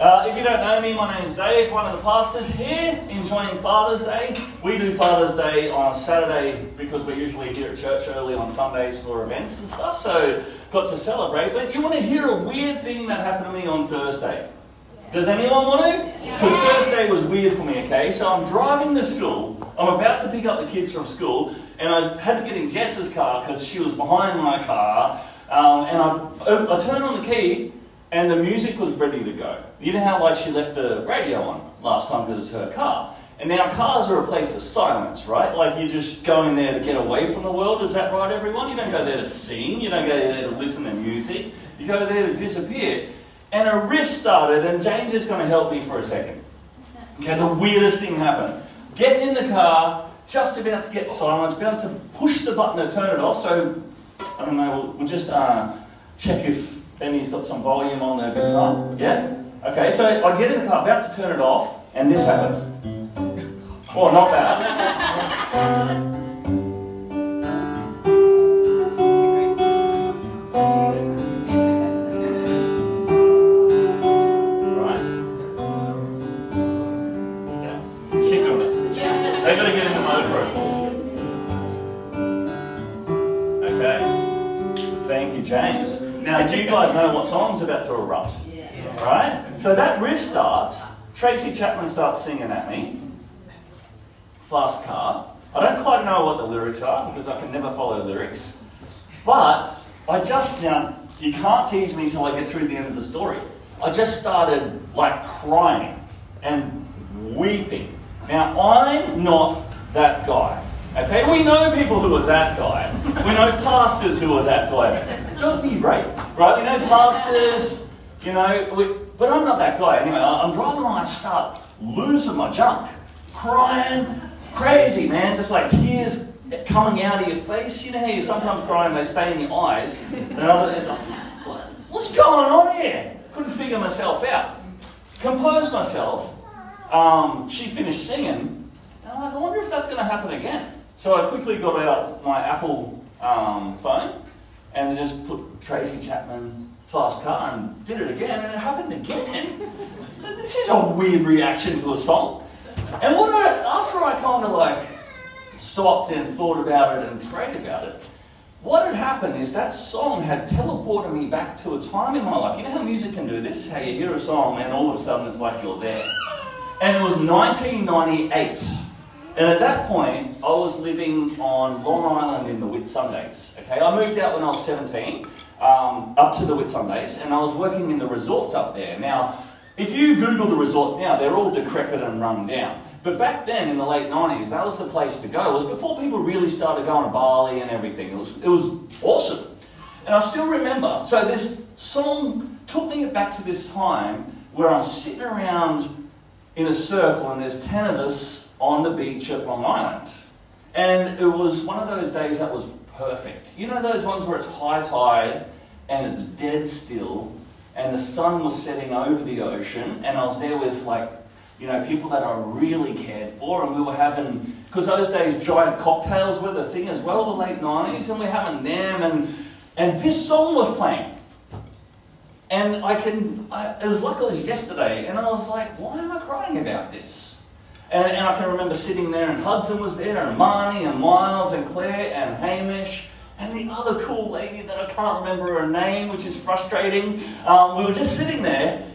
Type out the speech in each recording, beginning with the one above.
Uh, if you don't know me, my name's Dave, one of the pastors here, enjoying Father's Day. We do Father's Day on a Saturday because we're usually here at church early on Sundays for events and stuff, so got to celebrate. But you want to hear a weird thing that happened to me on Thursday? Does anyone want to? Because Thursday was weird for me, okay? So I'm driving to school, I'm about to pick up the kids from school, and I had to get in Jess's car because she was behind my car, um, and I, I turned on the key and the music was ready to go. You know how like she left the radio on last time because it's her car. And now cars are a place of silence, right? Like you're just going there to get away from the world. Is that right, everyone? You don't go there to sing. You don't go there to listen to music. You go there to disappear. And a riff started, and James is going to help me for a second. Okay, the weirdest thing happened. Getting in the car, just about to get silence, about to push the button to turn it off. So, I don't know, we'll, we'll just uh, check if Benny's got some volume on the guitar. Yeah? Okay, so I get in the car, about to turn it off, and this happens. Well, not you, James. Now, do you guys know what song's about to erupt? Right? So that riff starts, Tracy Chapman starts singing at me. Fast car. I don't quite know what the lyrics are because I can never follow lyrics. But I just, now, you can't tease me until I get through the end of the story. I just started like crying and weeping. Now, I'm not that guy. Okay, we know people who are that guy. We know pastors who are that guy. Don't be right, right? We know pastors, you know, we, but I'm not that guy. Anyway, I'm driving and I start losing my junk, crying, crazy, man, just like tears coming out of your face. You know how you sometimes cry and they stay in your eyes. And I'm like, what's going on here? Couldn't figure myself out. Composed myself. Um, she finished singing, and I'm like, I wonder if that's going to happen again. So I quickly got out my Apple um, phone and just put Tracy Chapman fast car and did it again, and it happened again. this is a weird reaction to a song. And what I, after I kind of like stopped and thought about it and prayed about it, what had happened is that song had teleported me back to a time in my life. You know how music can do this? How you hear a song and all of a sudden it's like you're there. And it was 1998. And at that point, I was living on Long Island in the Whitsundays. Okay, I moved out when I was 17, um, up to the Whitsundays, and I was working in the resorts up there. Now, if you Google the resorts now, they're all decrepit and run down. But back then, in the late 90s, that was the place to go. It was before people really started going to Bali and everything. It was, it was awesome. And I still remember, so this song took me back to this time where I'm sitting around in a circle and there's 10 of us on the beach at Long Island. And it was one of those days that was perfect. You know those ones where it's high tide and it's dead still and the sun was setting over the ocean and I was there with like, you know, people that I really cared for and we were having, because those days giant cocktails were the thing as well, the late 90s, and we're having them and, and this song was playing. And I can, I, it was like it was yesterday, and I was like, why am I crying about this? And, and I can remember sitting there, and Hudson was there, and Marnie, and Miles, and Claire, and Hamish, and the other cool lady that I can't remember her name, which is frustrating. Um, we were just sitting there,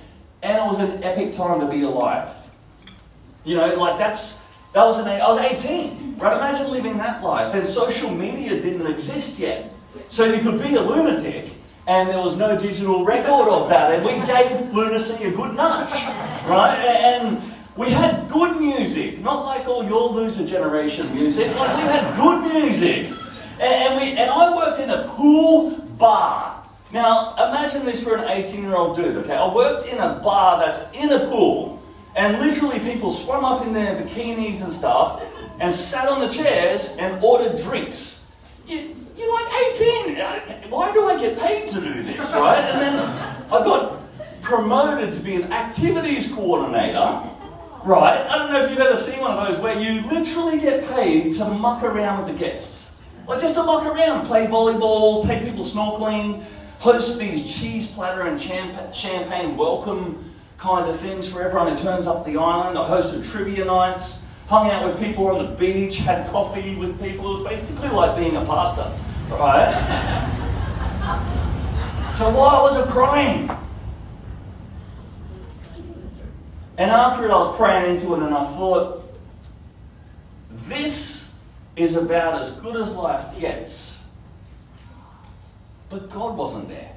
and it was an epic time to be alive. You know, like that's that was an I was 18, right? Imagine living that life, and social media didn't exist yet, so you could be a lunatic and there was no digital record of that, and we gave lunacy a good nudge, right? And we had good music, not like all your loser generation music. Like we had good music, and, we and I worked in a pool bar. Now imagine this for an 18-year-old dude. Okay, I worked in a bar that's in a pool, and literally people swam up in their bikinis and stuff, and sat on the chairs and ordered drinks. You, you're like 18. Uh, why do I get paid to do this, right? And then I got promoted to be an activities coordinator, right? I don't know if you've ever seen one of those where you literally get paid to muck around with the guests. Like just to muck around, play volleyball, take people snorkeling, host these cheese platter and champagne welcome kind of things for everyone who turns up the island. I hosted trivia nights, hung out with people on the beach, had coffee with people. It was basically like being a pastor, right? so why was I crying? And after it, I was praying into it, and I thought, this is about as good as life gets. But God wasn't there.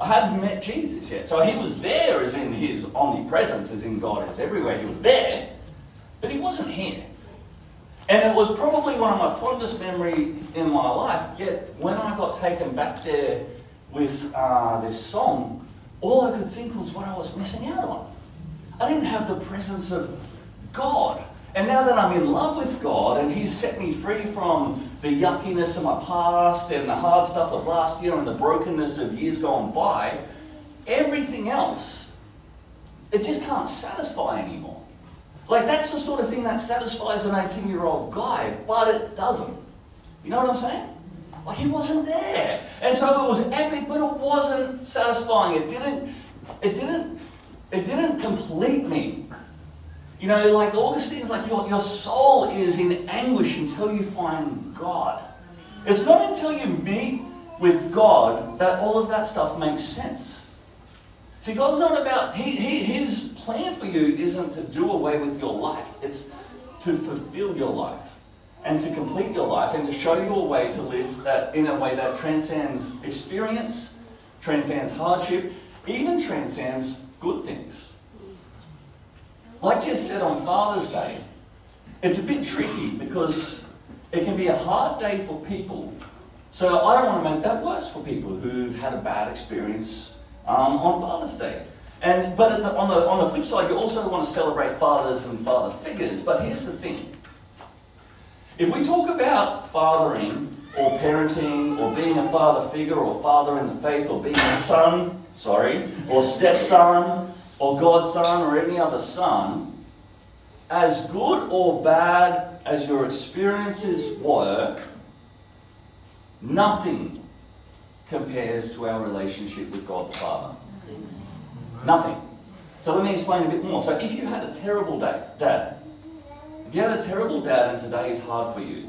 I hadn't met Jesus yet. So he was there as in his omnipresence, as in God is everywhere. He was there, but he wasn't here. And it was probably one of my fondest memories in my life. Yet when I got taken back there with uh, this song, all I could think was what I was missing out on. I didn't have the presence of God. And now that I'm in love with God and He's set me free from the yuckiness of my past and the hard stuff of last year and the brokenness of years gone by, everything else, it just can't satisfy anymore. Like, that's the sort of thing that satisfies an 18 year old guy, but it doesn't. You know what I'm saying? Like, he wasn't there. And so it was epic, but it wasn't satisfying. It didn't, it didn't, it didn't complete me. You know, like Augustine's like your, your soul is in anguish until you find God. It's not until you meet with God that all of that stuff makes sense. See, God's not about, he, he, His plan for you isn't to do away with your life, it's to fulfill your life and to complete your life and to show you a way to live that in a way that transcends experience, transcends hardship, even transcends good things. Like Jess said on Father's Day, it's a bit tricky because it can be a hard day for people. So I don't want to make that worse for people who've had a bad experience um, on Father's Day. And, but the, on, the, on the flip side, you also want to celebrate fathers and father figures. But here's the thing if we talk about fathering or parenting or being a father figure or father in the faith or being a son, sorry, or stepson or God's son or any other son, as good or bad as your experiences were, nothing compares to our relationship with God the Father. Nothing. So let me explain a bit more. So if you had a terrible day, dad, if you had a terrible dad and today is hard for you,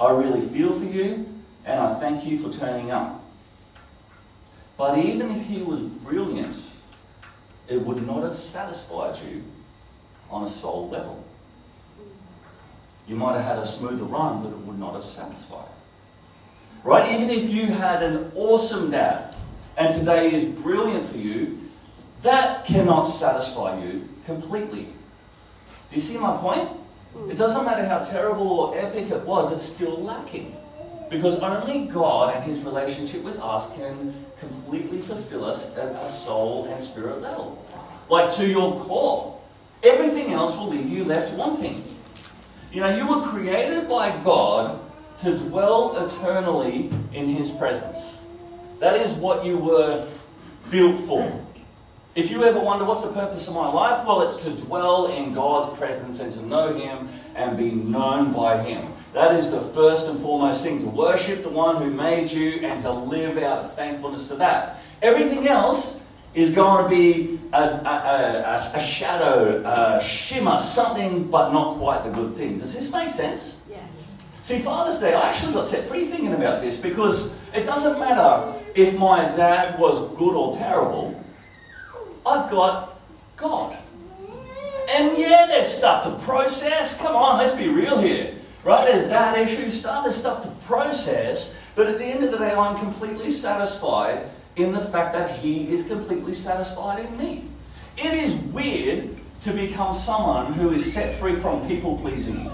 I really feel for you and I thank you for turning up. But even if he was brilliant it would not have satisfied you on a soul level. You might have had a smoother run, but it would not have satisfied. Right? Even if you had an awesome dad and today is brilliant for you, that cannot satisfy you completely. Do you see my point? Hmm. It doesn't matter how terrible or epic it was, it's still lacking. Because only God and His relationship with us can completely to fill us at a soul and spirit level. Like to your core. Everything else will leave you left wanting. You know, you were created by God to dwell eternally in His presence. That is what you were built for. If you ever wonder what's the purpose of my life, well, it's to dwell in God's presence and to know Him and be known by Him. That is the first and foremost thing to worship the one who made you and to live out of thankfulness to that. Everything else is going to be a, a, a, a shadow, a shimmer, something, but not quite the good thing. Does this make sense? Yeah. See, Father's Day, I actually got set free thinking about this because it doesn't matter if my dad was good or terrible, I've got God. And yeah, there's stuff to process. Come on, let's be real here. Right? There's dad issues, there's stuff to process. But at the end of the day, I'm completely satisfied in the fact that He is completely satisfied in me. It is weird to become someone who is set free from people pleasing.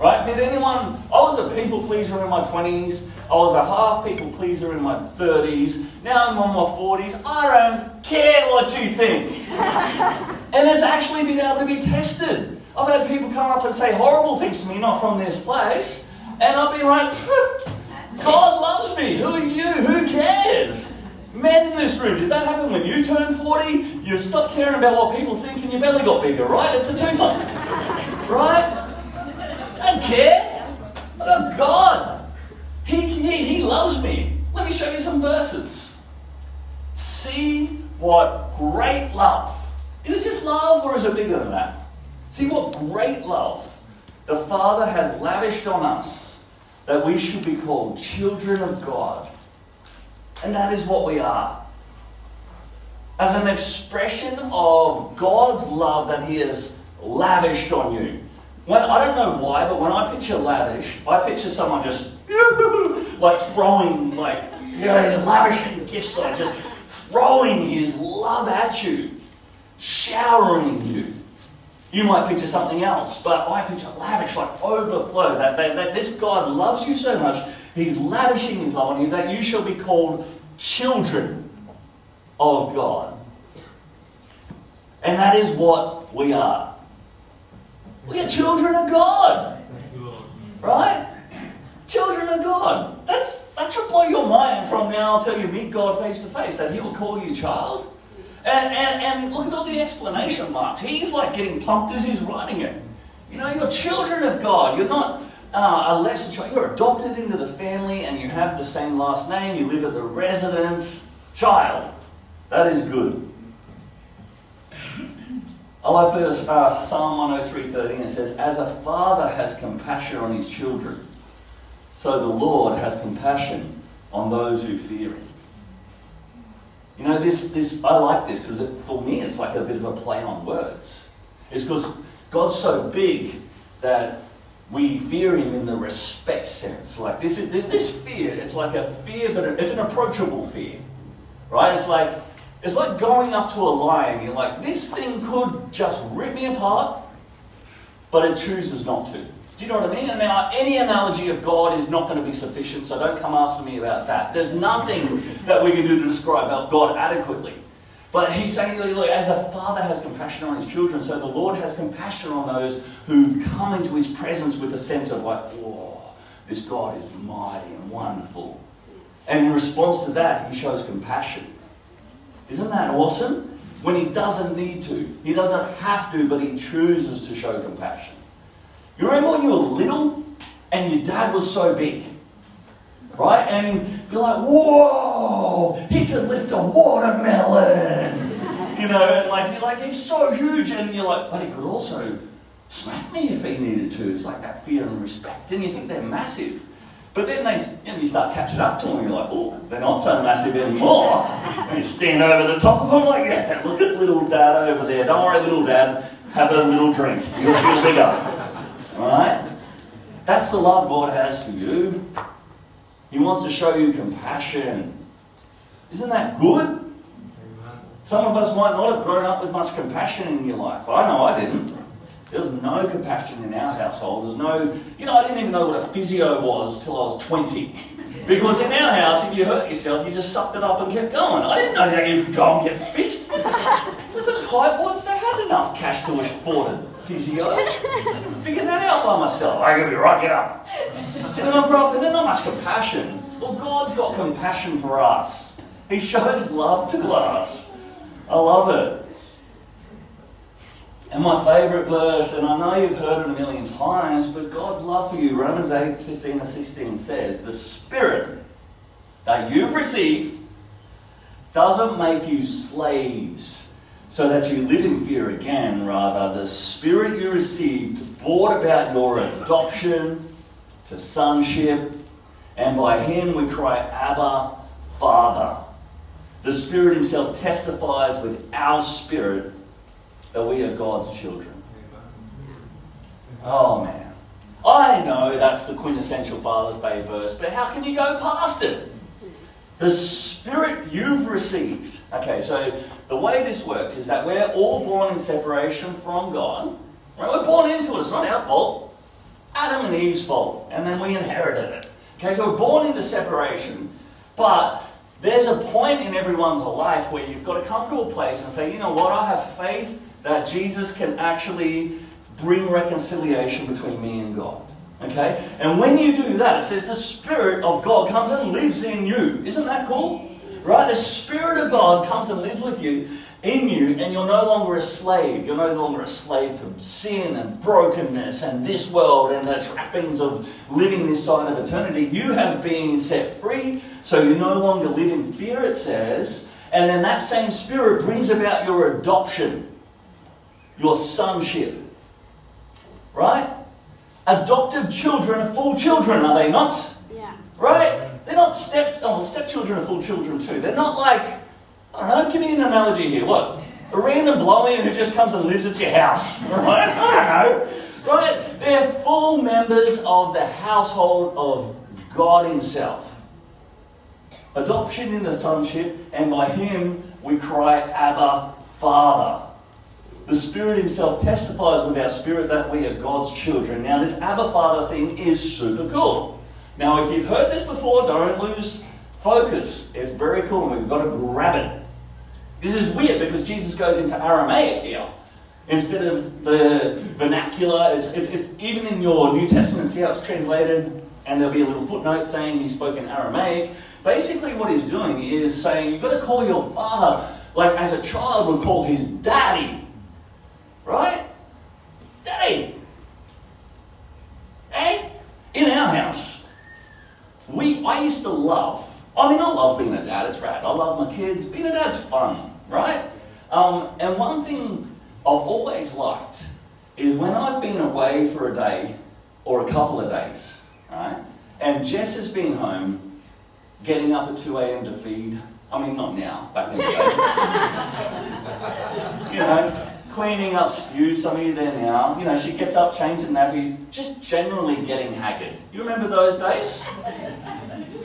Right? Did anyone? I was a people pleaser in my 20s. I was a half people pleaser in my 30s. Now I'm on my 40s. I don't care what you think. and it's actually been able to be tested. I've had people come up and say horrible things to me, not from this place, and I've been like, God loves me. Who are you? Who cares? Men in this room, did that happen when you turned 40? You stopped caring about what people think and your belly got bigger, right? It's a twofer. Right? I don't care. Love God. He, he, he loves me. Let me show you some verses. See what great love. Is it just love or is it bigger than that? See what great love the Father has lavished on us that we should be called children of God. And that is what we are. As an expression of God's love that He has lavished on you. When, I don't know why, but when I picture lavish, I picture someone just like throwing, like, you know, he's lavishing gifts, like just throwing his love at you, showering you. You might picture something else, but I picture lavish, like overflow. That, that, that this God loves you so much, He's lavishing His love on you that you shall be called children of God. And that is what we are. We are children of God. Right? Children of God. That's that should blow your mind from now until you meet God face to face, that He will call you child. And, and, and look at all the explanation marks. He's like getting pumped as he's writing it. You know, you're children of God. You're not uh, a lesser child. You're adopted into the family and you have the same last name. You live at the residence. Child. That is good. I like verse uh, Psalm 103.13. It says, As a father has compassion on his children, so the Lord has compassion on those who fear him. You know, this, this I like this because for me it's like a bit of a play on words. It's because God's so big that we fear Him in the respect sense. Like this, this fear, it's like a fear, but it's an approachable fear, right? It's like it's like going up to a lion. You're like, this thing could just rip me apart, but it chooses not to. Do you know what I mean? And now, any analogy of God is not going to be sufficient, so don't come after me about that. There's nothing that we can do to describe God adequately. But he's saying, look, as a father has compassion on his children, so the Lord has compassion on those who come into his presence with a sense of, like, oh, this God is mighty and wonderful. And in response to that, he shows compassion. Isn't that awesome? When he doesn't need to, he doesn't have to, but he chooses to show compassion. You remember when you were little and your dad was so big? Right? And you're like, whoa, he could lift a watermelon. You know, and like, like he's so huge, and you're like, but he could also smack me if he needed to. It's like that fear and respect, and you think they're massive. But then they, you, know, you start catching up to them, and you're like, oh, they're not so massive anymore. And you stand over the top of them, like, yeah, look at little dad over there. Don't worry, little dad, have a little drink. You'll feel bigger. Right? That's the love God has for you. He wants to show you compassion. Isn't that good? Some of us might not have grown up with much compassion in your life. I know I didn't. There was no compassion in our household. There's no, you know, I didn't even know what a physio was till I was 20. Because in our house, if you hurt yourself, you just sucked it up and kept going. I didn't know that you'd go and get fixed. With the typhoids, they had enough cash to afford it physio. Figure that out by myself. I gotta be right, get up. And I grew up with not much compassion. Well, God's got compassion for us. He shows love to us. I love it. And my favourite verse, and I know you've heard it a million times, but God's love for you, Romans 8, 15 to 16 says, The Spirit that you've received doesn't make you slaves so that you live in fear again. Rather, the Spirit you received brought about your adoption to sonship, and by Him we cry, Abba, Father. The Spirit Himself testifies with our spirit that we are God's children. Oh man. I know that's the quintessential Father's Day verse, but how can you go past it? The Spirit you've received. Okay, so the way this works is that we're all born in separation from God. Right? We're born into it. It's not our fault. Adam and Eve's fault. And then we inherited it. Okay, so we're born into separation. But there's a point in everyone's life where you've got to come to a place and say, you know what, I have faith that Jesus can actually bring reconciliation between me and God. Okay? And when you do that, it says the Spirit of God comes and lives in you. Isn't that cool? Right? The Spirit of God comes and lives with you, in you, and you're no longer a slave. You're no longer a slave to sin and brokenness and this world and the trappings of living this side of eternity. You have been set free, so you no longer live in fear, it says, And then that same Spirit brings about your adoption, your sonship. Right? Adopted children are full children, are they not? Yeah. Right? They're not step, oh, stepchildren are full children too. They're not like, I don't know, give me an analogy here. What? A random blow-in who just comes and lives at your house. Right? I don't know. Right? They're full members of the household of God Himself. Adoption in into sonship, and by Him we cry, Abba, Father. The Spirit Himself testifies with our spirit that we are God's children. Now, this Abba Father thing is super cool. Now, if you've heard this before, don't lose focus. It's very cool, and we've got to grab it. This is weird because Jesus goes into Aramaic here instead of the vernacular. It's, it's, it's, even in your New Testament, see how it's translated, and there'll be a little footnote saying he spoke in Aramaic. Basically, what he's doing is saying you've got to call your father like as a child would call his daddy, right? Daddy. Eh? In our house, we I used to love. I mean, I love being a dad. It's rad. I love my kids. Being a dad's fun, right? Um, and one thing I've always liked is when I've been away for a day or a couple of days, right? And Jess has been home, getting up at 2 a.m. to feed. I mean, not now, back in the day. you know, cleaning up spew, some of you there now. You know, she gets up, changes nappies, just generally getting haggard. You remember those days?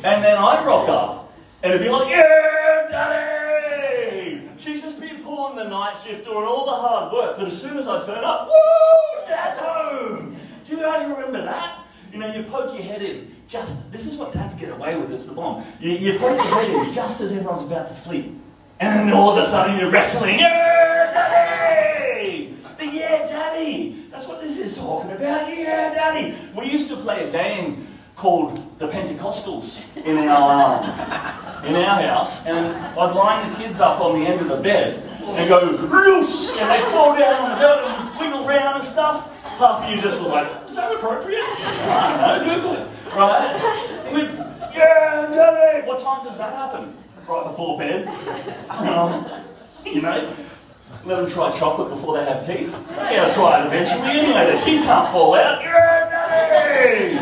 And then I'd rock up, and it'd be like, yeah, daddy! She's just been pulling the night shift, doing all the hard work, but as soon as I turn up, woo, dad's home! Do you guys remember that? You know, you poke your head in just, this is what dads get away with, it's the bomb. You, you poke your head in just as everyone's about to sleep. And then all of a sudden you're wrestling, yeah, daddy! The yeah, daddy! That's what this is talking about, yeah, daddy! We used to play a game called the Pentecostals in our, um, in our house, and I'd line the kids up on the end of the bed and go, loose! And they fall down on the bed and wiggle around and stuff. Half of you just was like, is that appropriate? I don't know, Google it. Right? Yeah, daddy! What time does that happen? Right before bed. Um, you know? Let them try chocolate before they have teeth. Gotta try it eventually anyway. The teeth can't fall out. Yeah, daddy!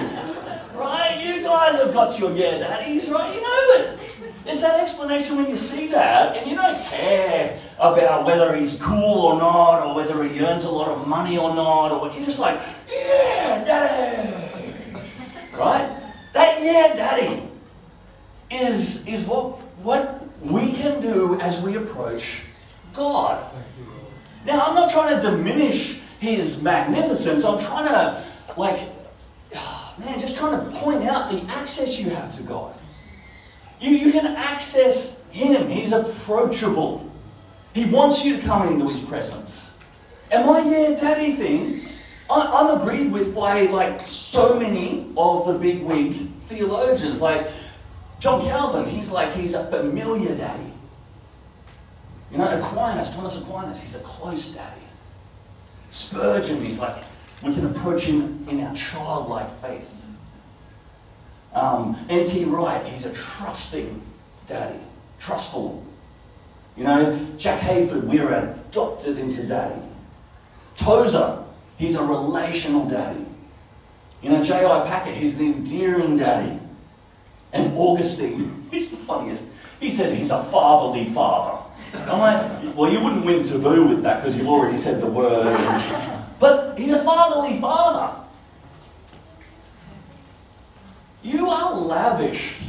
Right? You guys have got your yeah daddies, right? You know it. It's that explanation when you see that and you don't care about whether he's cool or not or whether he earns a lot of money or not or. You're just like, yeah, daddy. Right? That yeah, daddy is, is what, what we can do as we approach God. Now, I'm not trying to diminish his magnificence. I'm trying to, like, man, just trying to point out the access you have to God. You, you can access Him, He's approachable. He wants you to come into His presence. And my yeah, daddy thing, I, I'm agreed with by like so many of the big wig theologians. Like John Calvin, he's like, he's a familiar daddy. You know, Aquinas, Thomas Aquinas, he's a close daddy. Spurgeon, he's like, we can approach him in our childlike faith. Um, N.T. Wright, he's a trusting daddy, trustful. You know, Jack Hayford, we're adopted into daddy. Tozer, he's a relational daddy. You know, J.I. Packer, he's an endearing daddy. And Augustine, he's the funniest. He said he's a fatherly father. I'm like, well, you wouldn't win taboo with that because you've already said the word. But he's a fatherly father. You are lavished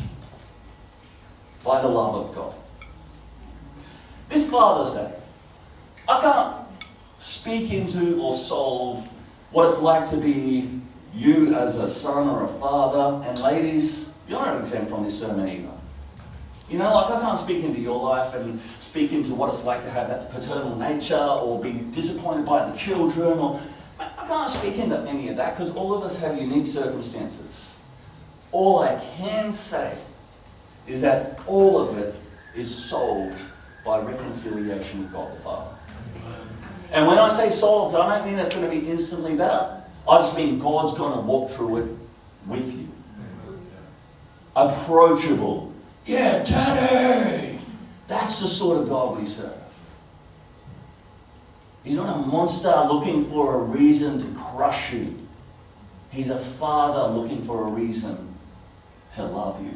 by the love of God. This Father's Day, I can't speak into or solve what it's like to be you as a son or a father. And ladies, you're not exempt from this sermon either. You know, like I can't speak into your life and speak into what it's like to have that paternal nature or be disappointed by the children or I can't speak into any of that because all of us have unique circumstances. All I can say is that all of it is solved by reconciliation with God the Father. And when I say solved, I don't mean it's going to be instantly better. I just mean God's going to walk through it with you. Approachable. Yeah, Daddy! That's the sort of God we serve. He's not a monster looking for a reason to crush you. He's a father looking for a reason to love you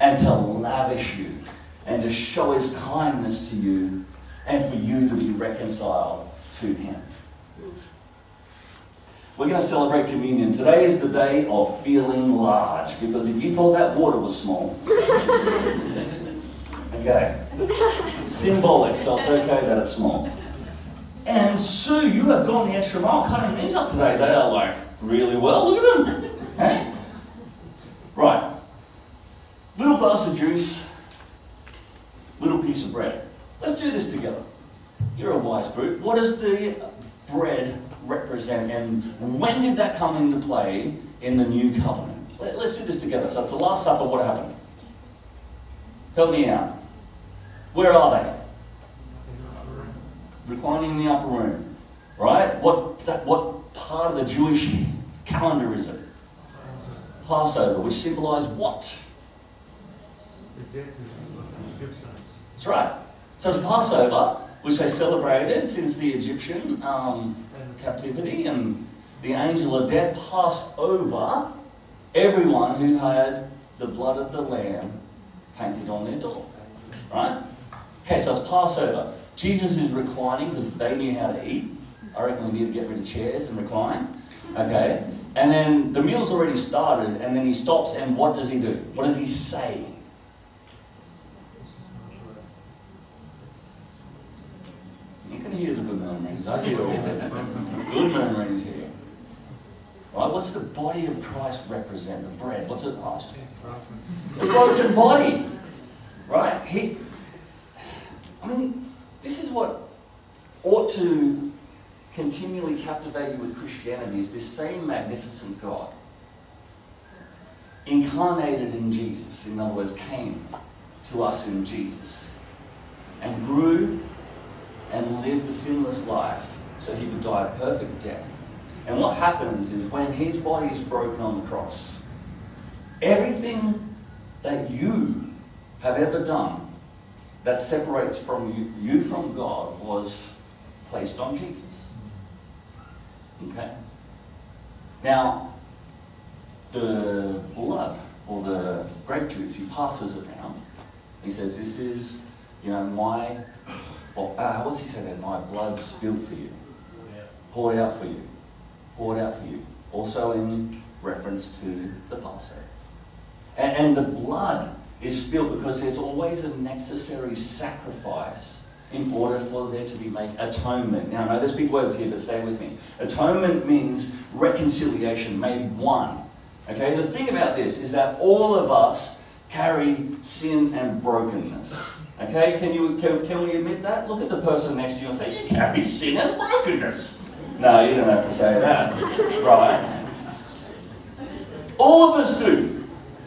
and to lavish you and to show his kindness to you and for you to be reconciled to him. We're going to celebrate communion. Today is the day of feeling large because if you thought that water was small, okay, symbolic, so it's okay that it's small. And Sue, you have gone the extra mile cutting things up today. They are like really well. Look at them. Hey? Right. Little glass of juice, little piece of bread. Let's do this together. You're a wise group. What does the bread represent and when did that come into play in the new covenant? Let, us do this together. So it's the Last Supper. What happened? Help me out. Where are they? Reclining in the upper room. Right? What, that, what part of the Jewish calendar is it? Passover, which symbolized what? The death of the Egyptians. That's right. So it's Passover, which they celebrated since the Egyptian um, captivity, and the angel of death passed over everyone who had the blood of the lamb painted on their door. Right? Okay, so it's Passover. Jesus is reclining because they knew how to eat. I reckon we need to get rid of chairs and recline. Okay? And then the meal's already started, and then he stops, and what does he do? What does he say? You can hear the hear all the good murmurings here. Right? What's the body of Christ represent? The bread. What's it? Oh, the broken body. Right? He. I mean, this is what ought to continually captivate you with Christianity is this same magnificent God incarnated in Jesus, in other words, came to us in Jesus and grew and lived a sinless life so he could die a perfect death. And what happens is when his body is broken on the cross, everything that you have ever done that separates from you, you from God was placed on Jesus. Okay? Now, the blood or the grape juice, he passes it around. He says, This is, you know, my, well, uh, what's he say there? My blood spilled for you, poured out for you, poured out for you. Also in reference to the Passover. And, and the blood is spilled because there's always a necessary sacrifice in order for there to be made atonement. Now, I know there's big words here, but stay with me. Atonement means reconciliation, made one. Okay, the thing about this is that all of us carry sin and brokenness. Okay, can you can, can we admit that? Look at the person next to you and say, You carry sin and brokenness. No, you don't have to say that. Right? All of us do.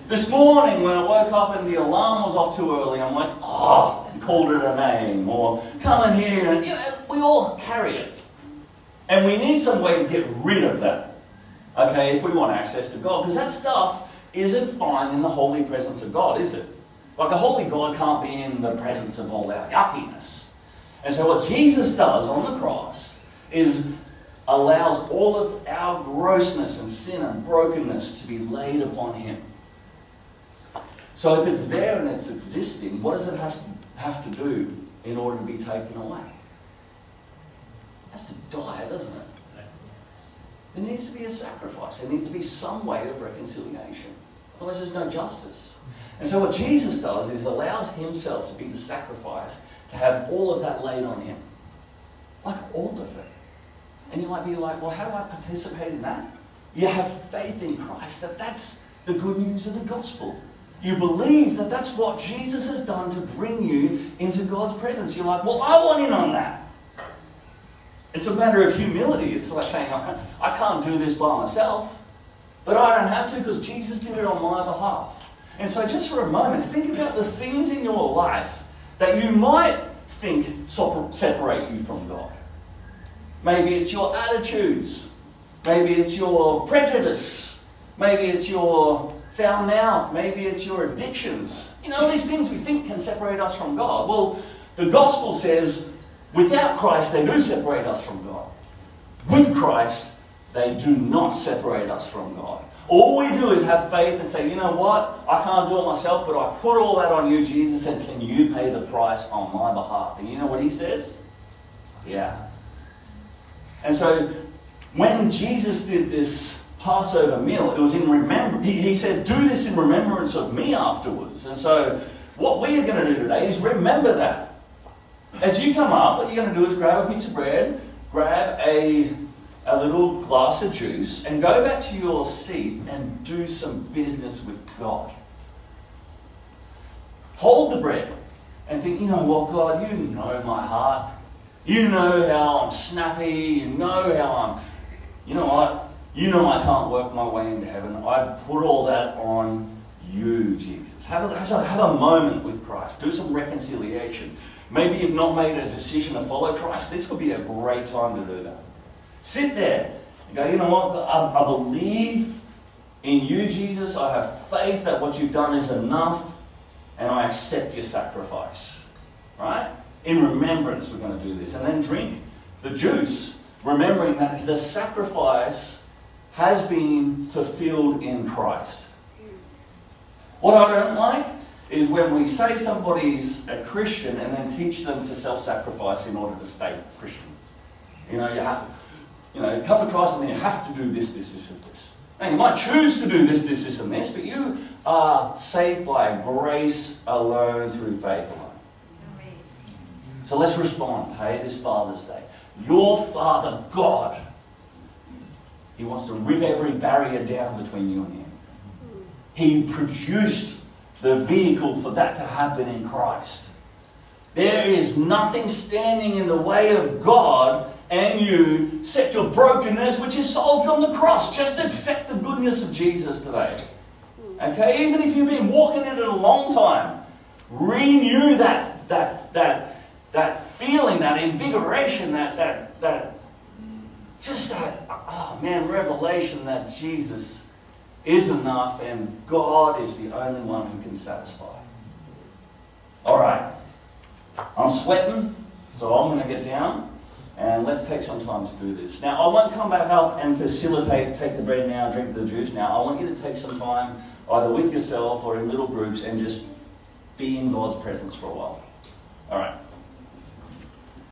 This morning when I woke up and the alarm was off too early, I'm like, oh, called it a name, or come in here, and you know, we all carry it. And we need some way to get rid of that. Okay, if we want access to God. Because that stuff isn't fine in the holy presence of God, is it? Like a holy God can't be in the presence of all our yuckiness. And so what Jesus does on the cross is allows all of our grossness and sin and brokenness to be laid upon him. So if it's there and it's existing, what does it have to, have to do in order to be taken away? It has to die, doesn't it? There needs to be a sacrifice. There needs to be some way of reconciliation. Otherwise, there's no justice. And so, what Jesus does is allows himself to be the sacrifice, to have all of that laid on him. Like all of it. And you might be like, well, how do I participate in that? You have faith in Christ, that that's the good news of the gospel. You believe that that's what Jesus has done to bring you into God's presence. You're like, well, I want in on that. It's a matter of humility. It's like saying, I can't do this by myself, but I don't have to because Jesus did it on my behalf. And so, just for a moment, think about the things in your life that you might think separate you from God. Maybe it's your attitudes. Maybe it's your prejudice. Maybe it's your foul mouth. Maybe it's your addictions. You know, these things we think can separate us from God. Well, the gospel says without Christ, they do separate us from God. With Christ, they do not separate us from God. All we do is have faith and say, you know what? I can't do it myself, but I put all that on you, Jesus, and can you pay the price on my behalf? And you know what he says? Yeah. And so when Jesus did this Passover meal, it was in remember. He, he said, do this in remembrance of me afterwards. And so what we are going to do today is remember that. As you come up, what you're going to do is grab a piece of bread, grab a a little glass of juice and go back to your seat and do some business with God. Hold the bread and think, you know what, God, you know my heart. You know how I'm snappy. You know how I'm, you know what? You know I can't work my way into heaven. I put all that on you, Jesus. Have a, have a moment with Christ. Do some reconciliation. Maybe you've not made a decision to follow Christ. This would be a great time to do that. Sit there and go, you know what? I, I believe in you, Jesus. I have faith that what you've done is enough, and I accept your sacrifice. Right? In remembrance, we're going to do this. And then drink the juice, remembering that the sacrifice has been fulfilled in Christ. What I don't like is when we say somebody's a Christian and then teach them to self sacrifice in order to stay Christian. You know, you have to you know, come to Christ and then you have to do this, this, this, and this. Now, you might choose to do this, this, this, and this, but you are saved by grace alone through faith alone. So let's respond, hey, this Father's Day. Your Father, God, He wants to rip every barrier down between you and Him. He produced the vehicle for that to happen in Christ. There is nothing standing in the way of God and you accept your brokenness, which is solved on the cross. Just accept the goodness of Jesus today. Okay? Even if you've been walking in it a long time, renew that, that, that, that feeling, that invigoration, that, that, that, just that, oh man, revelation that Jesus is enough and God is the only one who can satisfy. All right. I'm sweating, so I'm to get down. And let's take some time to do this. Now, I won't come back up and facilitate, take the bread now, drink the juice now. I want you to take some time, either with yourself or in little groups, and just be in God's presence for a while. All right.